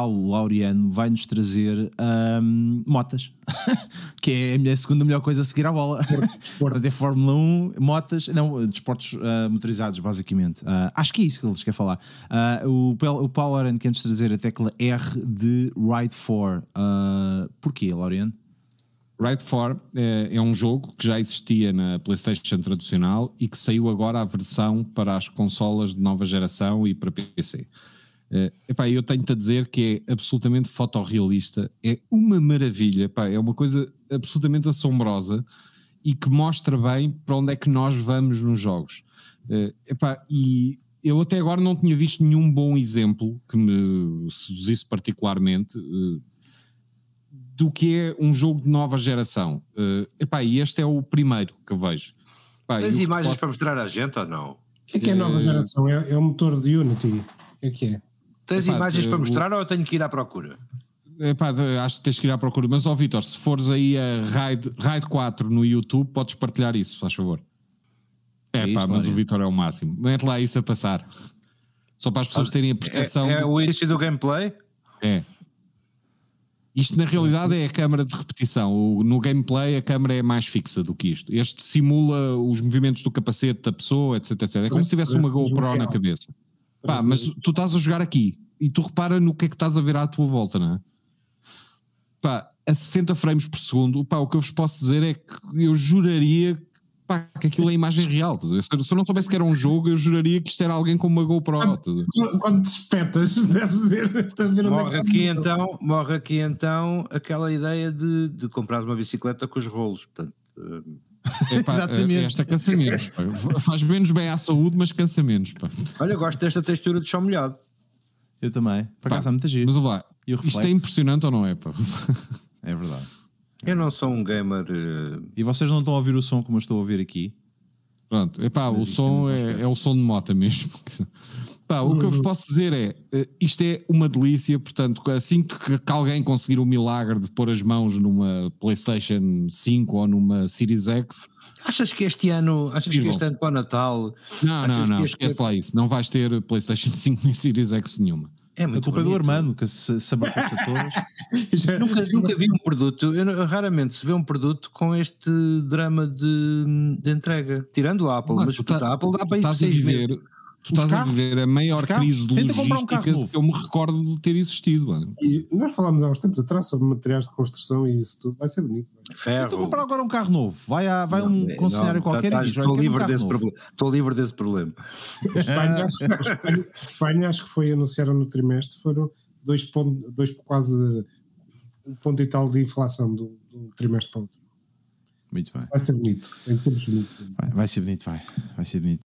Laureano vai-nos trazer um, motas, que é a minha segunda melhor coisa a seguir à bola. Portanto, é Fórmula 1, motas, não, desportos uh, motorizados, basicamente. Uh, acho que é isso que eles querem falar. Uh, o, o Paulo Laureano quer-nos trazer a tecla R de Ride 4. porquê, Laureano? Ride 4 é, é, um jogo que já existia na PlayStation tradicional e que saiu agora a versão para as consolas de nova geração e para PC. Uh, epá, eu tenho-te a dizer que é absolutamente fotorrealista, é uma maravilha, epá, é uma coisa absolutamente assombrosa e que mostra bem para onde é que nós vamos nos jogos. Uh, epá, e eu até agora não tinha visto nenhum bom exemplo que me seduzisse particularmente uh, do que é um jogo de nova geração. Uh, epá, e este é o primeiro que eu vejo. Epá, Tens imagens posso... para mostrar à gente ou não? O que é, que é nova geração? É, é o motor de Unity? O que é que é? Tens Epá, imagens para mostrar ou eu tenho que ir à procura? Epá, acho que tens que ir à procura. Mas, ó, Vitor, se fores aí a Raid, Raid 4 no YouTube, podes partilhar isso, faz favor. É, é pá, mas o Vitor é o máximo. Mete lá isso a passar. Só para as pessoas terem a percepção. É, é o início do gameplay? É. Isto na realidade é a câmara de repetição. O, no gameplay a câmara é mais fixa do que isto. Este simula os movimentos do capacete da pessoa, etc, etc. É como se tivesse uma GoPro na cabeça. Pá, mas tu estás a jogar aqui e tu repara no que é que estás a ver à tua volta, não é? Pá, a 60 frames por segundo, pá, o que eu vos posso dizer é que eu juraria pá, que aquilo é imagem real. Se eu não soubesse que era um jogo, eu juraria que isto era alguém com uma GoPro. Quando, quando te espetas, deve ser. Morre aqui, então, morre aqui então aquela ideia de, de comprar uma bicicleta com os rolos. Portanto, Epá, Exatamente. Esta cansa menos. Pá. Faz menos bem à saúde, mas cansa menos. Pá. Olha, gosto desta textura de chão molhado. Eu também. Para cá muita Mas lá, isto é impressionante ou não é? Pá? É verdade. Eu não sou um gamer. Uh... E vocês não estão a ouvir o som como eu estou a ouvir aqui? Pronto, epá, o som é, é, o som de moto mesmo. Pá, o que eu vos uhum. posso dizer é, eh, isto é uma delícia, portanto, assim que, que alguém conseguir o milagre de pôr as mãos numa PlayStation 5 ou numa Series X... Achas que este ano, achas que este ano para o Natal... Não, não, não, esquece lá isso, não vais ter PlayStation 5 nem Series X nenhuma. É muito a culpa bonito. é do Armando, que se, se abarcou-se a todos. nunca, nunca vi um produto, eu, raramente se vê um produto com este drama de, de entrega, tirando a Apple, mas, mas tá, a Apple dá para ir por seis meses tu estás carros, a viver a maior crise de logística um que eu me recordo de ter existido. Mano. E nós falámos há uns tempos atrás sobre materiais de construção e isso tudo vai ser bonito. Mano. Ferro. Então comprar agora um carro novo. Vai, a, vai não, um concessionário não, qualquer tá, e diz, estou livre, um desse problema. estou livre desse problema. Espanha, acho, Espanha, Espanha, acho que foi, anunciaram no trimestre, foram dois ponto, dois, quase um ponto e tal de inflação do, do trimestre para o outro. Muito bem. Vai ser bonito. Todos bonitos. Vai, vai ser bonito, vai. Vai ser bonito.